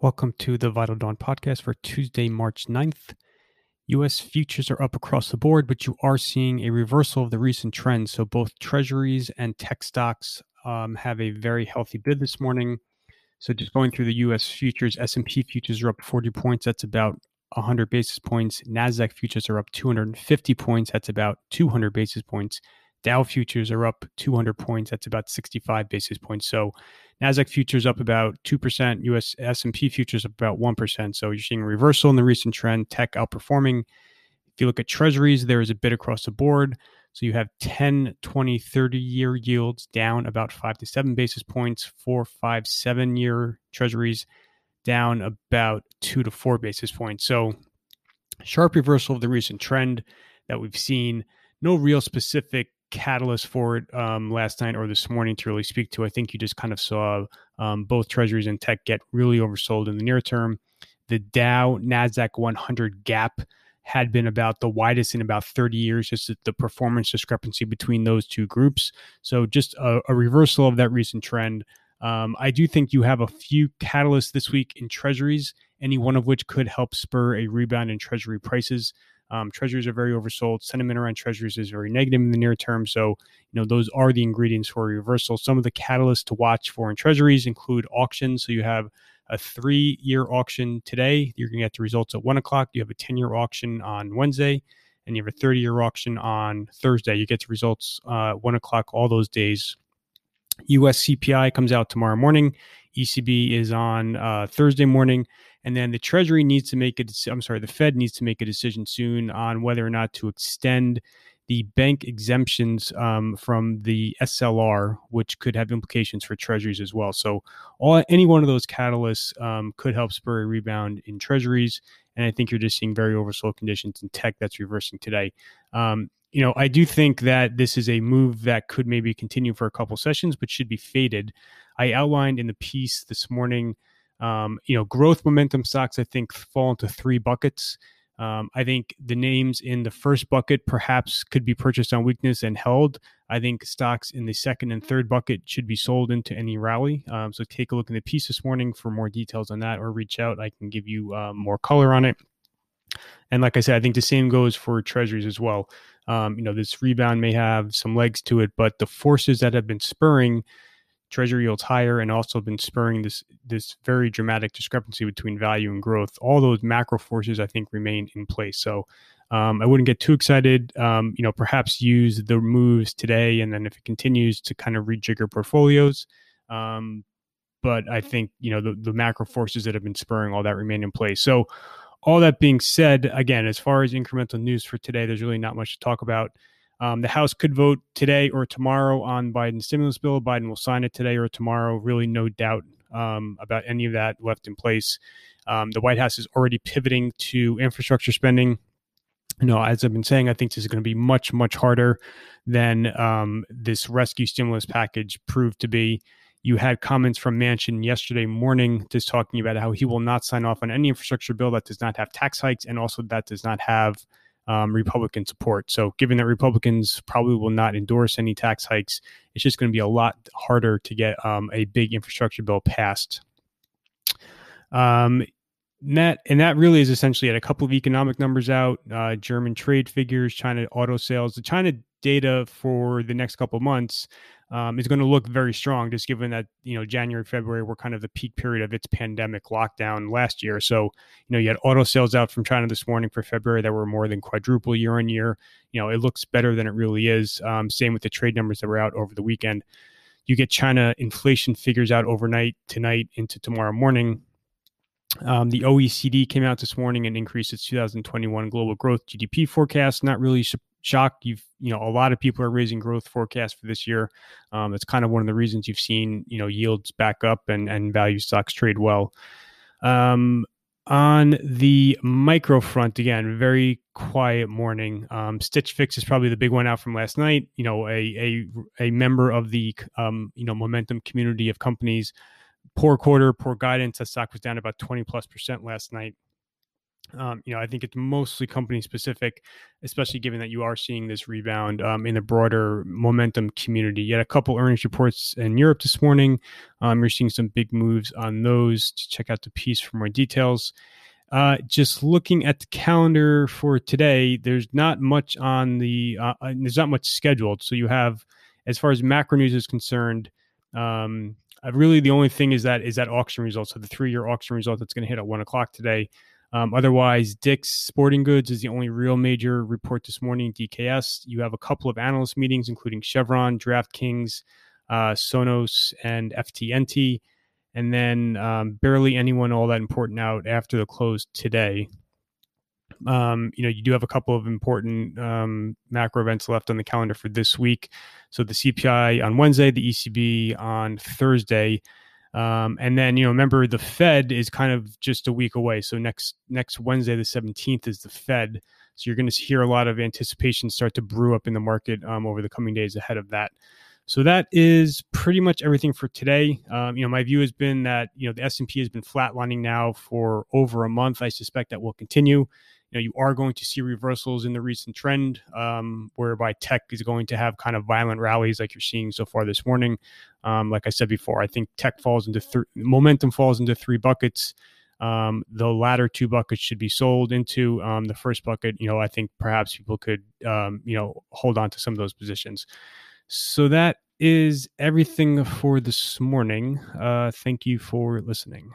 Welcome to the Vital Dawn podcast for Tuesday, March 9th. US futures are up across the board, but you are seeing a reversal of the recent trends. So both treasuries and tech stocks um, have a very healthy bid this morning. So just going through the US futures, S&P futures are up 40 points. That's about 100 basis points. Nasdaq futures are up 250 points. That's about 200 basis points. Dow futures are up 200 points. That's about 65 basis points. So Nasdaq futures up about 2%, US S&P futures up about 1%. So you're seeing a reversal in the recent trend, tech outperforming. If you look at treasuries, there is a bit across the board. So you have 10, 20, 30 year yields down about 5 to 7 basis points, 4, 5, 7 year treasuries down about 2 to 4 basis points. So sharp reversal of the recent trend that we've seen. No real specific catalyst for it um, last night or this morning to really speak to. I think you just kind of saw um, both treasuries and tech get really oversold in the near term. The Dow Nasdaq 100 gap had been about the widest in about 30 years, just the performance discrepancy between those two groups. So, just a, a reversal of that recent trend. Um, I do think you have a few catalysts this week in treasuries, any one of which could help spur a rebound in treasury prices. Um, treasuries are very oversold. Sentiment around treasuries is very negative in the near term. So, you know, those are the ingredients for a reversal. Some of the catalysts to watch for in treasuries include auctions. So you have a three year auction today. You're going to get the results at one o'clock. You have a 10 year auction on Wednesday, and you have a 30 year auction on Thursday. You get the results uh, one o'clock all those days. US CPI comes out tomorrow morning. ECB is on uh, Thursday morning. And then the Treasury needs to make a. I'm sorry, the Fed needs to make a decision soon on whether or not to extend the bank exemptions um, from the SLR, which could have implications for treasuries as well. So, all any one of those catalysts um, could help spur a rebound in treasuries. And I think you're just seeing very oversold conditions in tech that's reversing today. Um, you know, I do think that this is a move that could maybe continue for a couple sessions, but should be faded. I outlined in the piece this morning um, you know, growth momentum stocks, I think, fall into three buckets. Um, I think the names in the first bucket perhaps could be purchased on weakness and held. I think stocks in the second and third bucket should be sold into any rally. Um, so take a look in the piece this morning for more details on that or reach out. I can give you um, more color on it. And like I said, I think the same goes for treasuries as well. Um, you know, this rebound may have some legs to it, but the forces that have been spurring treasury yields higher and also been spurring this this very dramatic discrepancy between value and growth. All those macro forces I think remain in place. So um, I wouldn't get too excited. Um, you know, perhaps use the moves today, and then if it continues to kind of rejigger portfolios. Um, but I think you know the, the macro forces that have been spurring all that remain in place. So all that being said, again, as far as incremental news for today, there's really not much to talk about. Um, the House could vote today or tomorrow on Biden's stimulus bill. Biden will sign it today or tomorrow. Really, no doubt um, about any of that left in place. Um, the White House is already pivoting to infrastructure spending. You know, as I've been saying, I think this is going to be much, much harder than um, this rescue stimulus package proved to be. You had comments from Manchin yesterday morning just talking about how he will not sign off on any infrastructure bill that does not have tax hikes and also that does not have um, Republican support. So, given that Republicans probably will not endorse any tax hikes, it's just going to be a lot harder to get um, a big infrastructure bill passed. Um, that and that really is essentially at a couple of economic numbers out. Uh, German trade figures, China auto sales, the China data for the next couple of months um, is going to look very strong, just given that you know January, February were kind of the peak period of its pandemic lockdown last year. So you know you had auto sales out from China this morning for February that were more than quadruple year on year. You know it looks better than it really is. Um, same with the trade numbers that were out over the weekend. You get China inflation figures out overnight tonight into tomorrow morning. Um, the OECD came out this morning and increased its 2021 global growth GDP forecast. Not really su- shocked. You've you know a lot of people are raising growth forecasts for this year. Um, it's kind of one of the reasons you've seen you know yields back up and and value stocks trade well. Um, on the micro front, again, very quiet morning. Um, Stitch Fix is probably the big one out from last night. You know, a a a member of the um, you know momentum community of companies. Poor quarter, poor guidance. That stock was down about twenty plus percent last night. Um, you know, I think it's mostly company specific, especially given that you are seeing this rebound um, in the broader momentum community. Yet a couple earnings reports in Europe this morning. Um, you're seeing some big moves on those. To check out the piece for more details. Uh, just looking at the calendar for today, there's not much on the. Uh, uh there's not much scheduled. So you have, as far as macro news is concerned. Um, uh, really, the only thing is that is that auction result. So the three-year auction result that's going to hit at one o'clock today. Um, otherwise, Dick's Sporting Goods is the only real major report this morning. DKS. You have a couple of analyst meetings, including Chevron, DraftKings, uh, Sonos, and FTNT, and then um, barely anyone all that important out after the close today. Um, you know, you do have a couple of important um, macro events left on the calendar for this week. So the CPI on Wednesday, the ECB on Thursday. Um, and then you know, remember the Fed is kind of just a week away. So next next Wednesday, the seventeenth, is the Fed. So you're going to hear a lot of anticipation start to brew up in the market um, over the coming days ahead of that. So that is pretty much everything for today. Um, you know, my view has been that you know the S and P has been flatlining now for over a month. I suspect that will continue you know you are going to see reversals in the recent trend um, whereby tech is going to have kind of violent rallies like you're seeing so far this morning. Um, like i said before i think tech falls into th- momentum falls into three buckets. Um, the latter two buckets should be sold into um, the first bucket you know i think perhaps people could um, you know hold on to some of those positions. So that is everything for this morning. Uh, thank you for listening